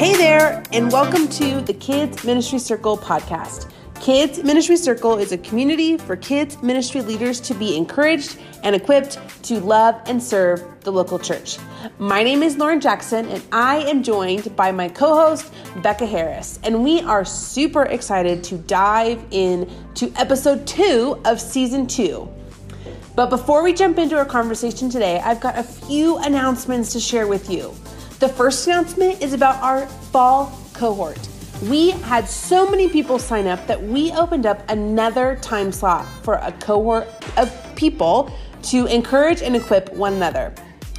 Hey there, and welcome to the Kids Ministry Circle podcast. Kids Ministry Circle is a community for kids ministry leaders to be encouraged and equipped to love and serve the local church. My name is Lauren Jackson, and I am joined by my co host, Becca Harris. And we are super excited to dive in to episode two of season two. But before we jump into our conversation today, I've got a few announcements to share with you. The first announcement is about our fall cohort. We had so many people sign up that we opened up another time slot for a cohort of people to encourage and equip one another.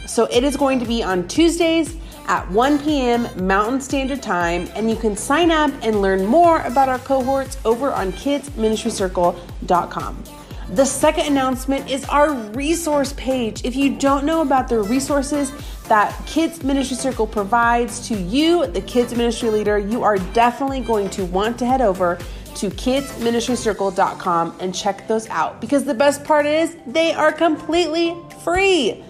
So it is going to be on Tuesdays at 1 p.m. Mountain Standard Time, and you can sign up and learn more about our cohorts over on kidsministrycircle.com. The second announcement is our resource page. If you don't know about the resources that Kids Ministry Circle provides to you, the kids ministry leader, you are definitely going to want to head over to kidsministrycircle.com and check those out because the best part is they are completely free.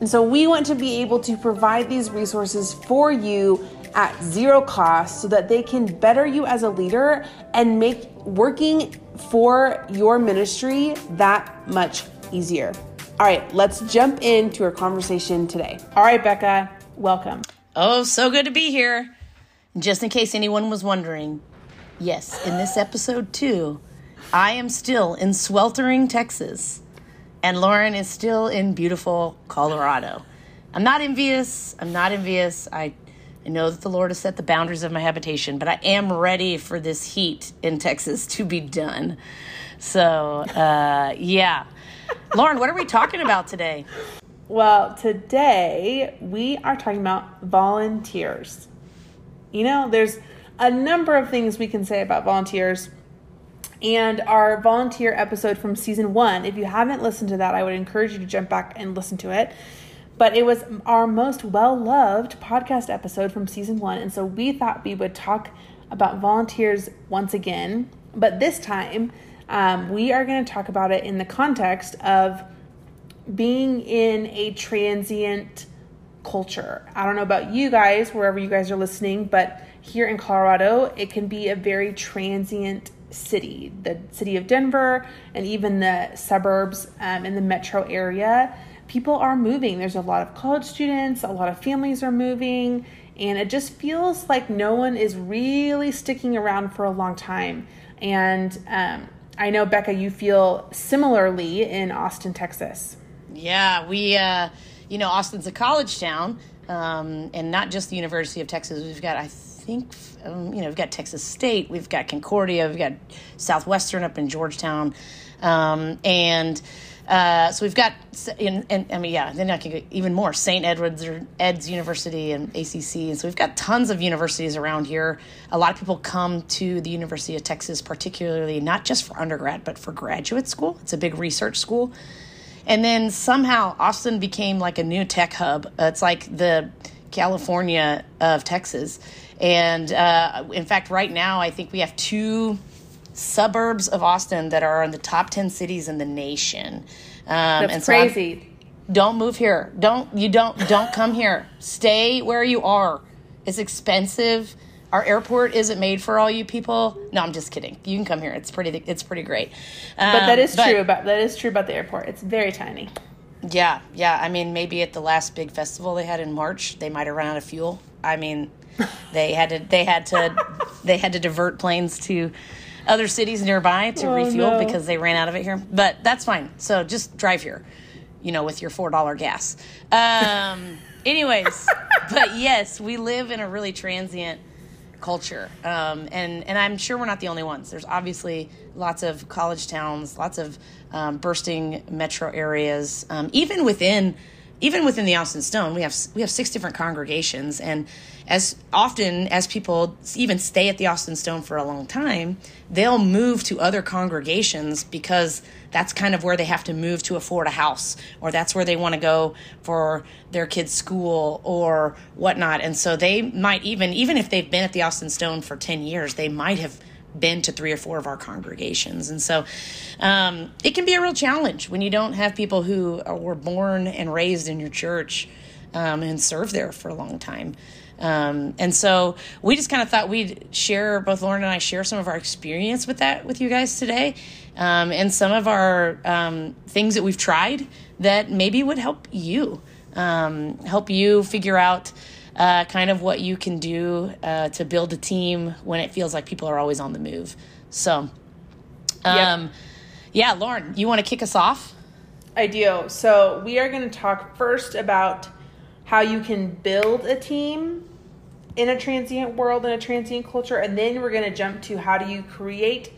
And so we want to be able to provide these resources for you at zero cost so that they can better you as a leader and make working for your ministry that much easier. All right, let's jump into our conversation today. All right, Becca, welcome. Oh, so good to be here. Just in case anyone was wondering, yes, in this episode too, I am still in sweltering Texas, and Lauren is still in beautiful Colorado. I'm not envious. I'm not envious. I, I know that the Lord has set the boundaries of my habitation, but I am ready for this heat in Texas to be done. So, uh, yeah. Lauren, what are we talking about today? Well, today we are talking about volunteers. You know, there's a number of things we can say about volunteers. And our volunteer episode from season one, if you haven't listened to that, I would encourage you to jump back and listen to it. But it was our most well loved podcast episode from season one. And so we thought we would talk about volunteers once again. But this time, um, we are going to talk about it in the context of being in a transient culture. I don't know about you guys, wherever you guys are listening, but here in Colorado, it can be a very transient city. The city of Denver and even the suburbs um, in the metro area, people are moving. There's a lot of college students, a lot of families are moving, and it just feels like no one is really sticking around for a long time. And um, I know, Becca, you feel similarly in Austin, Texas. Yeah, we, uh, you know, Austin's a college town, um, and not just the University of Texas. We've got, I think, um, you know, we've got Texas State, we've got Concordia, we've got Southwestern up in Georgetown, um, and uh, so we've got, and, and I mean, yeah, then I can go even more. St. Edward's or Ed's University and ACC. And so we've got tons of universities around here. A lot of people come to the University of Texas, particularly not just for undergrad, but for graduate school. It's a big research school. And then somehow Austin became like a new tech hub. Uh, it's like the California of Texas. And uh, in fact, right now, I think we have two suburbs of Austin that are in the top 10 cities in the nation. Um, That's and so crazy. I'm, don't move here. Don't you don't don't come here. Stay where you are. It's expensive. Our airport isn't made for all you people. No, I'm just kidding. You can come here. It's pretty. It's pretty great. Um, but that is but, true about that is true about the airport. It's very tiny. Yeah, yeah. I mean, maybe at the last big festival they had in March, they might have run out of fuel. I mean, they had to. They had to. they had to divert planes to other cities nearby to oh, refuel no. because they ran out of it here. But that's fine. So just drive here, you know, with your four dollar gas. Um, anyways, but yes, we live in a really transient culture, um, and and I'm sure we're not the only ones. There's obviously lots of college towns, lots of um, bursting metro areas, um, even within even within the Austin Stone, we have we have six different congregations, and as often as people even stay at the Austin Stone for a long time, they'll move to other congregations because that's kind of where they have to move to afford a house, or that's where they want to go for their kids' school or whatnot. And so they might even even if they've been at the Austin Stone for ten years, they might have been to three or four of our congregations. And so um, it can be a real challenge when you don't have people who were born and raised in your church. um, and served there for a long time. Um, and so we just kind of thought we'd share, both Lauren and I share some of our experience with that with you guys today, um, and some of our um, things that we've tried that maybe would help you, um, help you figure out uh, kind of what you can do uh, to build a team when it feels like people are always on the move. So, um, Yep. yeah, Lauren, you want to kick us off? I do. So we are going to talk first about how you can build a team in a transient world in a transient culture, and then we're going to jump to how do you create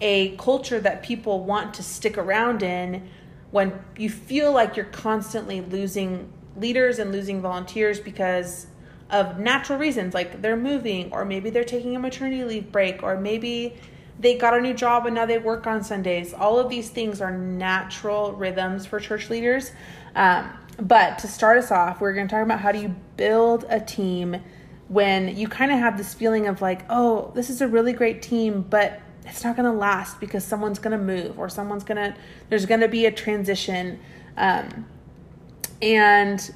a culture that people want to stick around in when you feel like you're constantly losing leaders and losing volunteers because of natural reasons like they're moving or maybe they're taking a maternity leave break or maybe they got a new job and now they work on Sundays. All of these things are natural rhythms for church leaders. Um, but to start us off, we're going to talk about how do you build a team when you kind of have this feeling of like, oh, this is a really great team, but it's not going to last because someone's going to move or someone's going to, there's going to be a transition. Um, and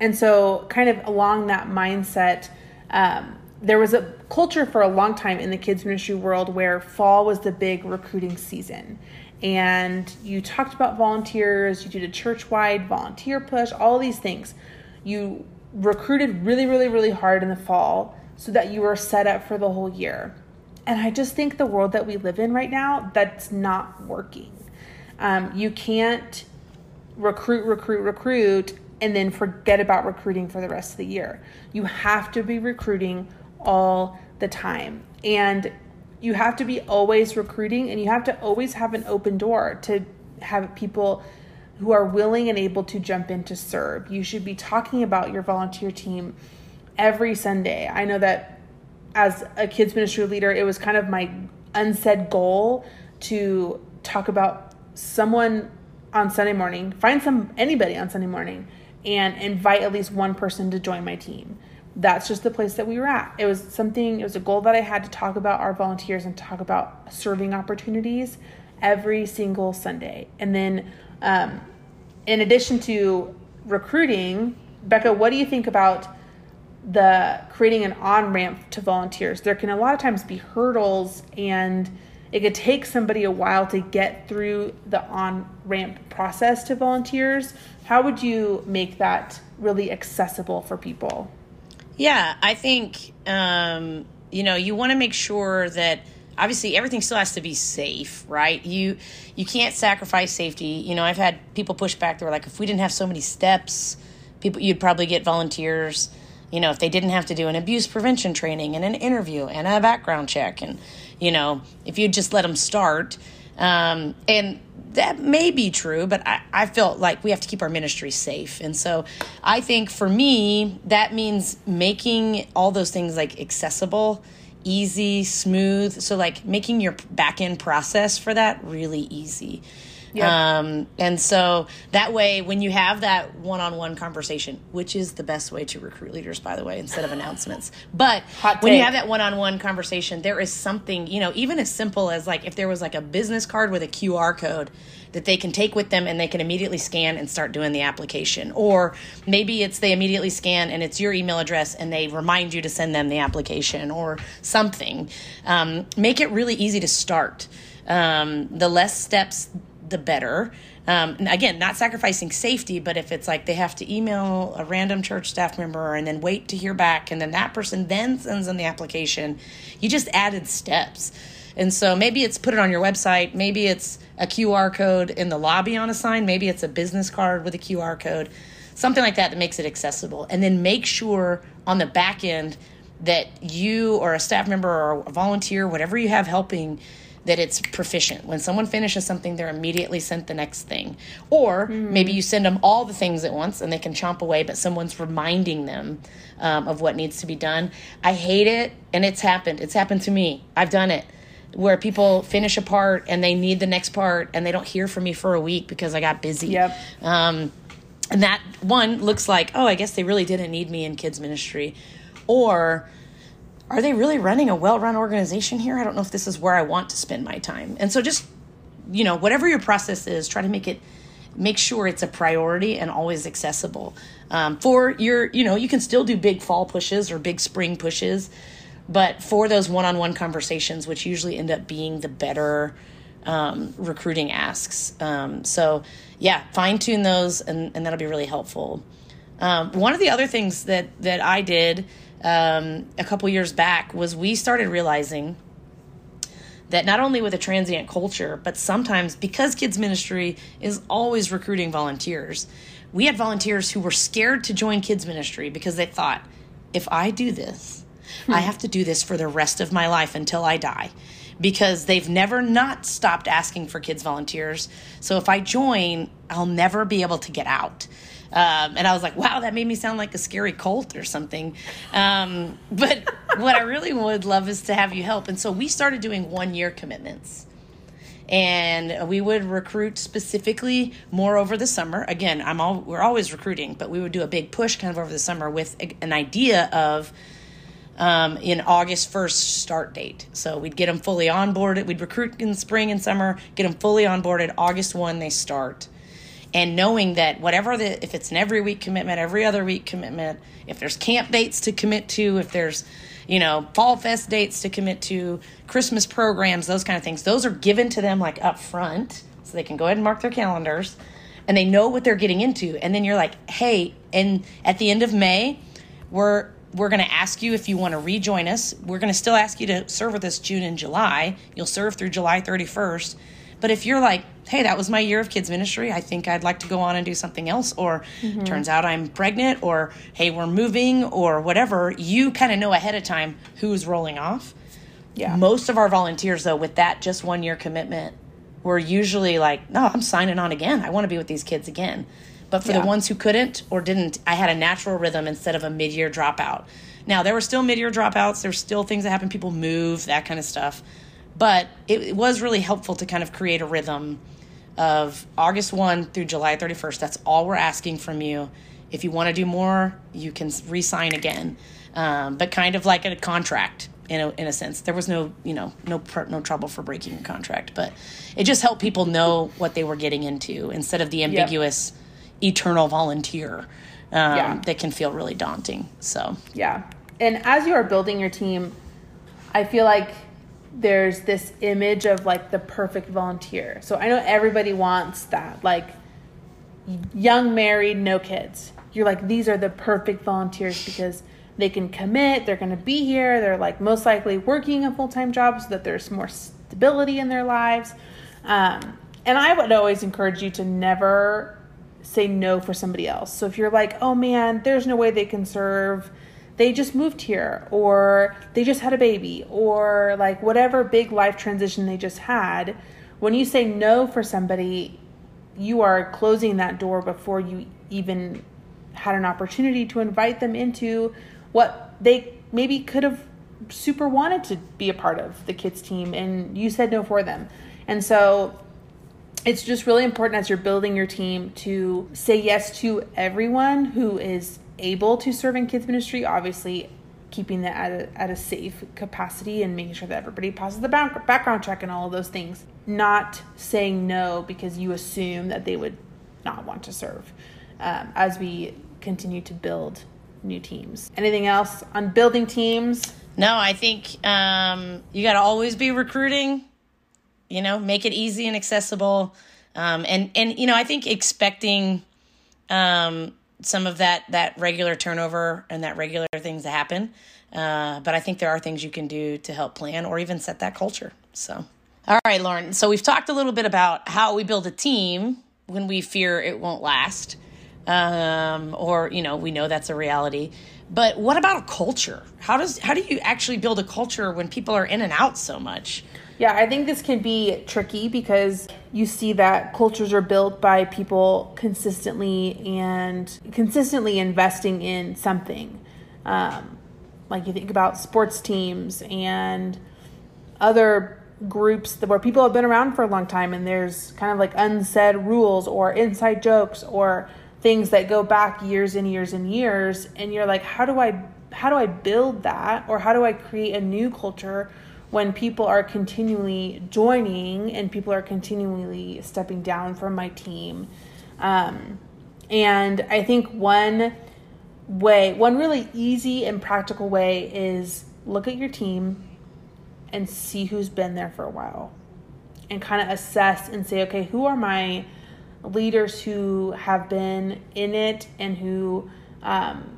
and so kind of along that mindset um, there was a culture for a long time in the kids ministry world where fall was the big recruiting season. And you talked about volunteers you did a church-wide volunteer push all these things. You recruited really really really hard in the fall so that you were set up for the whole year. And i just think the world that we live in right now that's not working. Um, you can't recruit, recruit, recruit, and then forget about recruiting for the rest of the year. You have to be recruiting all the time. And you have to be always recruiting, and you have to always have an open door to have people who are willing and able to jump in to serve. You should be talking about your volunteer team every Sunday. I know that as a kids ministry leader, it was kind of my unsaid goal to talk about someone on Sunday morning, find some anybody on Sunday morning and invite at least one person to join my team. That's just the place that we were at. It was something, it was a goal that I had to talk about our volunteers and talk about serving opportunities every single Sunday. And then, um, in addition to recruiting, Becca, what do you think about the creating an on ramp to volunteers? There can a lot of times be hurdles and it could take somebody a while to get through the on ramp process to volunteers. How would you make that really accessible for people? Yeah, I think um, you know you want to make sure that obviously everything still has to be safe, right? You you can't sacrifice safety. You know, I've had people push back. They were like, if we didn't have so many steps, people you'd probably get volunteers. You know, if they didn't have to do an abuse prevention training and an interview and a background check, and you know, if you just let them start, um, and that may be true, but I, I felt like we have to keep our ministry safe. And so I think for me, that means making all those things like accessible, easy, smooth. So, like making your back end process for that really easy. Yep. Um, and so that way, when you have that one on one conversation, which is the best way to recruit leaders, by the way, instead of announcements, but when you have that one on one conversation, there is something, you know, even as simple as like if there was like a business card with a QR code that they can take with them and they can immediately scan and start doing the application. Or maybe it's they immediately scan and it's your email address and they remind you to send them the application or something. Um, make it really easy to start. Um, the less steps, the better. Um, again, not sacrificing safety, but if it's like they have to email a random church staff member and then wait to hear back, and then that person then sends in the application, you just added steps. And so maybe it's put it on your website, maybe it's a QR code in the lobby on a sign, maybe it's a business card with a QR code, something like that that makes it accessible. And then make sure on the back end that you or a staff member or a volunteer, whatever you have helping, that it's proficient. When someone finishes something, they're immediately sent the next thing. Or maybe you send them all the things at once and they can chomp away, but someone's reminding them um, of what needs to be done. I hate it, and it's happened. It's happened to me. I've done it where people finish a part and they need the next part and they don't hear from me for a week because I got busy. Yep. Um, and that one looks like, oh, I guess they really didn't need me in kids ministry. Or are they really running a well run organization here? I don't know if this is where I want to spend my time. And so just, you know, whatever your process is, try to make it make sure it's a priority and always accessible. Um, for your, you know, you can still do big fall pushes or big spring pushes, but for those one on one conversations, which usually end up being the better um, recruiting asks. Um, so, yeah, fine tune those, and, and that'll be really helpful. Um, one of the other things that, that I did um, a couple years back was we started realizing that not only with a transient culture, but sometimes because kids ministry is always recruiting volunteers, we had volunteers who were scared to join kids ministry because they thought, if I do this, hmm. I have to do this for the rest of my life until I die because they've never not stopped asking for kids volunteers. So if I join, I'll never be able to get out. Um, and I was like, wow, that made me sound like a scary cult or something. Um, but what I really would love is to have you help. And so we started doing one year commitments. And we would recruit specifically more over the summer. Again, I'm all we're always recruiting, but we would do a big push kind of over the summer with a, an idea of um, in August 1st start date. So we'd get them fully onboarded. We'd recruit in spring and summer, get them fully onboarded. August 1, they start and knowing that whatever the if it's an every week commitment every other week commitment if there's camp dates to commit to if there's you know fall fest dates to commit to christmas programs those kind of things those are given to them like up front so they can go ahead and mark their calendars and they know what they're getting into. And then you're like hey and at the end of may we're we're going to ask you if you want to rejoin us. We're going to still ask you to serve with us june and july. You'll serve through july 31st but if you're like, hey, that was my year of kids ministry, I think I'd like to go on and do something else, or mm-hmm. turns out I'm pregnant, or hey, we're moving, or whatever, you kind of know ahead of time who's rolling off. Yeah. Most of our volunteers, though, with that just one year commitment, were usually like, no, I'm signing on again. I want to be with these kids again. But for yeah. the ones who couldn't or didn't, I had a natural rhythm instead of a mid year dropout. Now, there were still mid year dropouts. There's still things that happen. People move, that kind of stuff. But it, it was really helpful to kind of create a rhythm of August 1 through July 31st. That's all we're asking from you. If you want to do more, you can re sign again. Um, but kind of like a contract in a, in a sense. There was no, you know, no no trouble for breaking a contract, but it just helped people know what they were getting into instead of the ambiguous yep. eternal volunteer um, yeah. that can feel really daunting. So yeah, and as you are building your team, I feel like there's this image of like the perfect volunteer. So I know everybody wants that, like young married, no kids. You're like, these are the perfect volunteers because they can commit, they're going to be here, they're like most likely working a full time job so that there's more stability in their lives. Um, and I would always encourage you to never say no for somebody else. So if you're like, oh man, there's no way they can serve they just moved here or they just had a baby or like whatever big life transition they just had when you say no for somebody you are closing that door before you even had an opportunity to invite them into what they maybe could have super wanted to be a part of the kids team and you said no for them. And so it's just really important as you're building your team to say yes to everyone who is able to serve in kids ministry, obviously keeping that at a, at a safe capacity and making sure that everybody passes the back, background check and all of those things. Not saying no because you assume that they would not want to serve um, as we continue to build new teams. Anything else on building teams? No, I think um, you got to always be recruiting. You know, make it easy and accessible, um, and and you know, I think expecting um, some of that that regular turnover and that regular things that happen. Uh, but I think there are things you can do to help plan or even set that culture. So, all right, Lauren. So we've talked a little bit about how we build a team when we fear it won't last, um, or you know we know that's a reality. But what about a culture? How does how do you actually build a culture when people are in and out so much? Yeah, I think this can be tricky because you see that cultures are built by people consistently and consistently investing in something. Um, like you think about sports teams and other groups where people have been around for a long time and there's kind of like unsaid rules or inside jokes or things that go back years and years and years and you're like how do I how do I build that or how do I create a new culture when people are continually joining and people are continually stepping down from my team. Um, and I think one way, one really easy and practical way is look at your team and see who's been there for a while and kind of assess and say, okay, who are my leaders who have been in it and who um,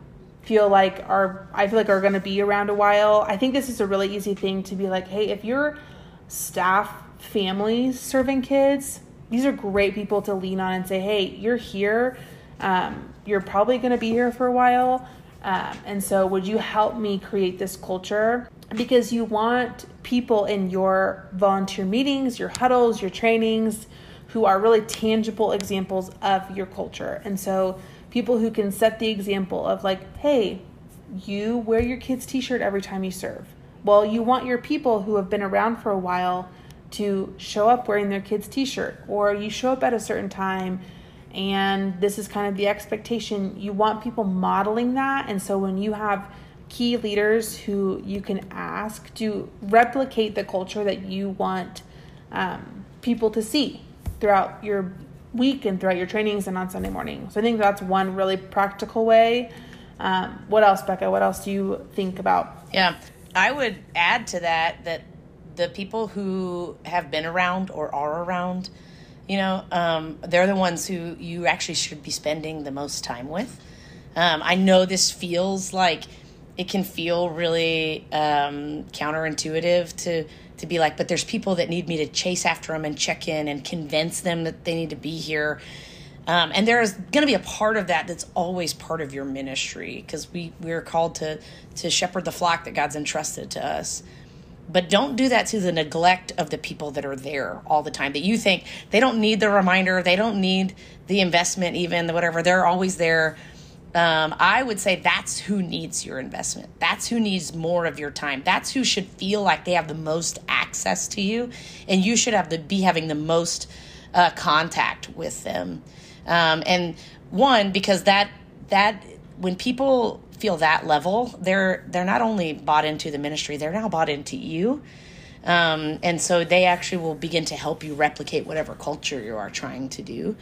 feel like are I feel like are going to be around a while. I think this is a really easy thing to be like, hey, if your staff families serving kids, these are great people to lean on and say, hey, you're here. Um, you're probably going to be here for a while. Um, and so, would you help me create this culture? Because you want people in your volunteer meetings, your huddles, your trainings who are really tangible examples of your culture. And so, people who can set the example of, like, hey, you wear your kid's t shirt every time you serve. Well, you want your people who have been around for a while to show up wearing their kid's t shirt, or you show up at a certain time and this is kind of the expectation. You want people modeling that. And so when you have key leaders who you can ask to replicate the culture that you want um, people to see throughout your week and throughout your trainings and on Sunday morning. So I think that's one really practical way. Um, what else, Becca? What else do you think about? Yeah, I would add to that that the people who have been around or are around you know, um, they're the ones who you actually should be spending the most time with. Um, I know this feels like it can feel really um, counterintuitive to to be like, but there's people that need me to chase after them and check in and convince them that they need to be here. Um, and there is going to be a part of that that's always part of your ministry because we we're called to to shepherd the flock that God's entrusted to us but don't do that to the neglect of the people that are there all the time that you think they don't need the reminder they don't need the investment even whatever they're always there um, i would say that's who needs your investment that's who needs more of your time that's who should feel like they have the most access to you and you should have the be having the most uh, contact with them um, and one because that that when people feel that level, they're they're not only bought into the ministry, they're now bought into you. Um, and so they actually will begin to help you replicate whatever culture you are trying to do.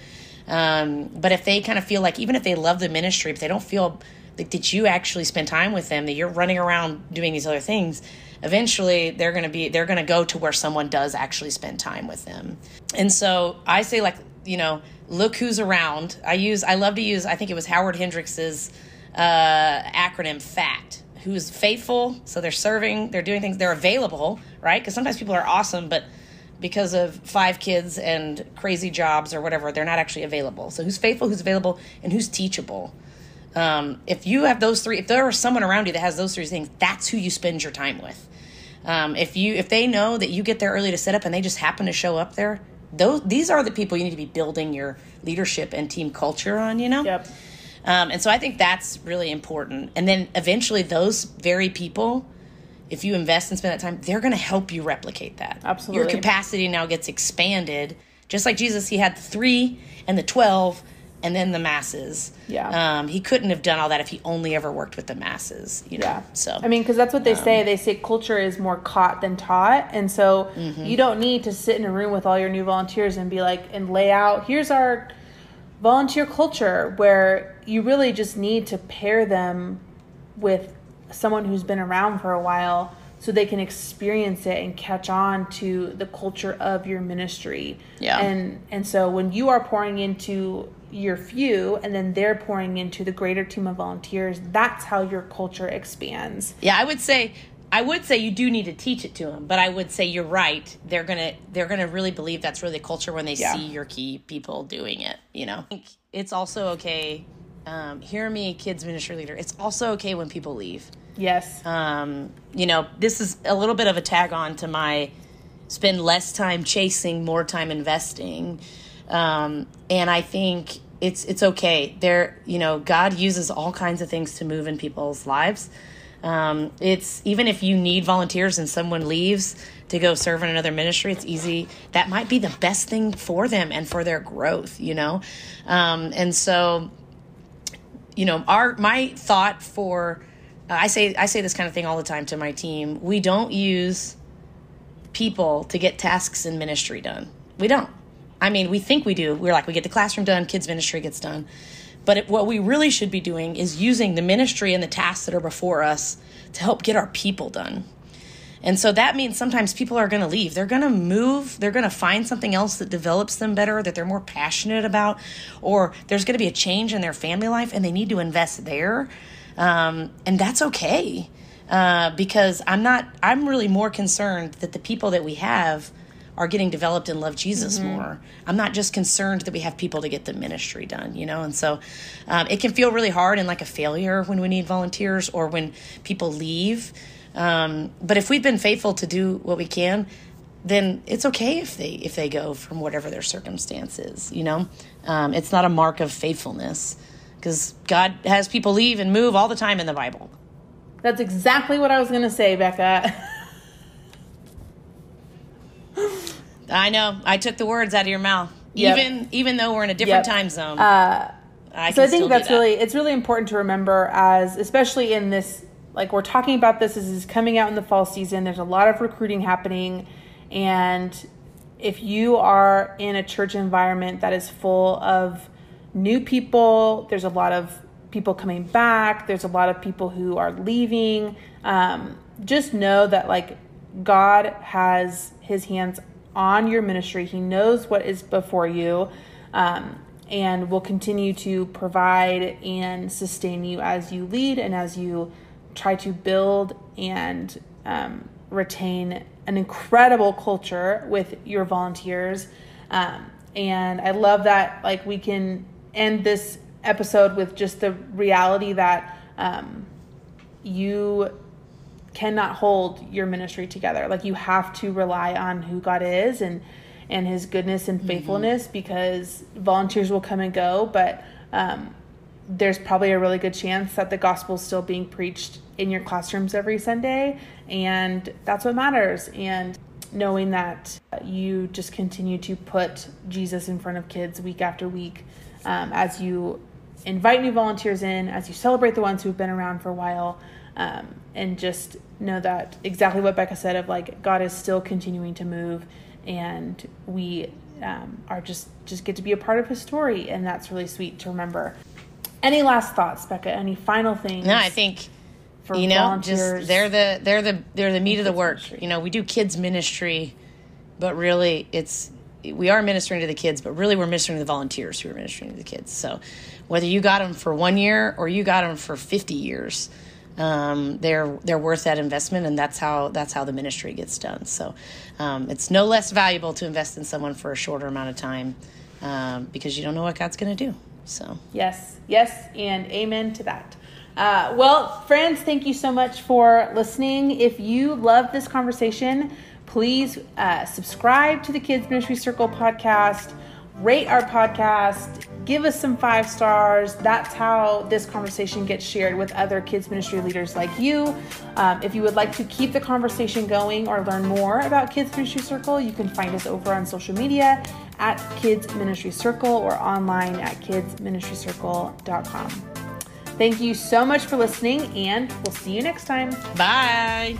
Um, but if they kind of feel like, even if they love the ministry, if they don't feel like that you actually spend time with them, that you're running around doing these other things, eventually they're going to be they're going to go to where someone does actually spend time with them. And so I say like you know look who's around. I use I love to use I think it was Howard Hendricks's uh, acronym FAT, who's faithful. So they're serving, they're doing things, they're available, right? Because sometimes people are awesome, but because of five kids and crazy jobs or whatever, they're not actually available. So who's faithful, who's available, and who's teachable. Um, if you have those three, if there is someone around you that has those three things, that's who you spend your time with. Um, if you if they know that you get there early to set up and they just happen to show up there, those these are the people you need to be building your leadership and team culture on. You know. Yep. Um, and so I think that's really important. And then eventually, those very people, if you invest and spend that time, they're going to help you replicate that. Absolutely. Your capacity now gets expanded. Just like Jesus, he had the three and the 12 and then the masses. Yeah. Um, he couldn't have done all that if he only ever worked with the masses. You know? Yeah. So I mean, because that's what they um, say. They say culture is more caught than taught, and so mm-hmm. you don't need to sit in a room with all your new volunteers and be like and lay out. Here's our volunteer culture where you really just need to pair them with someone who's been around for a while so they can experience it and catch on to the culture of your ministry. Yeah. And and so when you are pouring into your few and then they're pouring into the greater team of volunteers, that's how your culture expands. Yeah, I would say I would say you do need to teach it to them, but I would say you're right. They're gonna they're gonna really believe that's really culture when they yeah. see your key people doing it. You know, it's also okay. Um, hear me, kids ministry leader. It's also okay when people leave. Yes. Um, you know, this is a little bit of a tag on to my spend less time chasing, more time investing. Um, and I think it's it's okay. There, you know, God uses all kinds of things to move in people's lives. Um, it's even if you need volunteers and someone leaves to go serve in another ministry, it's easy. That might be the best thing for them and for their growth, you know? Um, and so, you know, our, my thought for, I say, I say this kind of thing all the time to my team. We don't use people to get tasks in ministry done. We don't. I mean, we think we do. We're like, we get the classroom done, kids ministry gets done. But it, what we really should be doing is using the ministry and the tasks that are before us to help get our people done. And so that means sometimes people are going to leave. They're going to move. They're going to find something else that develops them better, that they're more passionate about, or there's going to be a change in their family life and they need to invest there. Um, and that's okay uh, because I'm not, I'm really more concerned that the people that we have are getting developed and love Jesus mm-hmm. more. I'm not just concerned that we have people to get the ministry done, you know? And so um, it can feel really hard and like a failure when we need volunteers or when people leave. Um, but if we've been faithful to do what we can, then it's okay if they if they go from whatever their circumstances. You know, um, it's not a mark of faithfulness because God has people leave and move all the time in the Bible. That's exactly what I was going to say, Becca. I know. I took the words out of your mouth. Yep. Even even though we're in a different yep. time zone. Uh, I so I think that's that. really it's really important to remember as especially in this like we're talking about this, this is coming out in the fall season. There's a lot of recruiting happening. And if you are in a church environment that is full of new people, there's a lot of people coming back, there's a lot of people who are leaving. Um, just know that, like, God has his hands on your ministry, He knows what is before you. Um, and will continue to provide and sustain you as you lead and as you try to build and um, retain an incredible culture with your volunteers. Um, and I love that, like, we can end this episode with just the reality that um, you cannot hold your ministry together. Like, you have to rely on who God is and and his goodness and mm-hmm. faithfulness mm-hmm. because volunteers will come and go, but um, there's probably a really good chance that the gospel is still being preached in your classrooms every Sunday, and that's what matters. And knowing that you just continue to put Jesus in front of kids week after week um, as you invite new volunteers in, as you celebrate the ones who've been around for a while, um, and just know that exactly what Becca said of like God is still continuing to move, and we um, are just just get to be a part of His story, and that's really sweet to remember. Any last thoughts, Becca? Any final things? No, I think you know just they're the they're the they're the meat of the work. Ministry. You know, we do kids ministry, but really it's we are ministering to the kids, but really we're ministering to the volunteers who are ministering to the kids. So whether you got them for one year or you got them for 50 years, um, they're they're worth that investment, and that's how that's how the ministry gets done. So um, it's no less valuable to invest in someone for a shorter amount of time um, because you don't know what God's going to do. So, yes, yes, and amen to that. Uh, well, friends, thank you so much for listening. If you love this conversation, please uh, subscribe to the Kids Ministry Circle podcast, rate our podcast, give us some five stars. That's how this conversation gets shared with other kids ministry leaders like you. Um, if you would like to keep the conversation going or learn more about Kids Ministry Circle, you can find us over on social media at Kids Ministry Circle or online at kidsministrycircle.com. Thank you so much for listening, and we'll see you next time. Bye.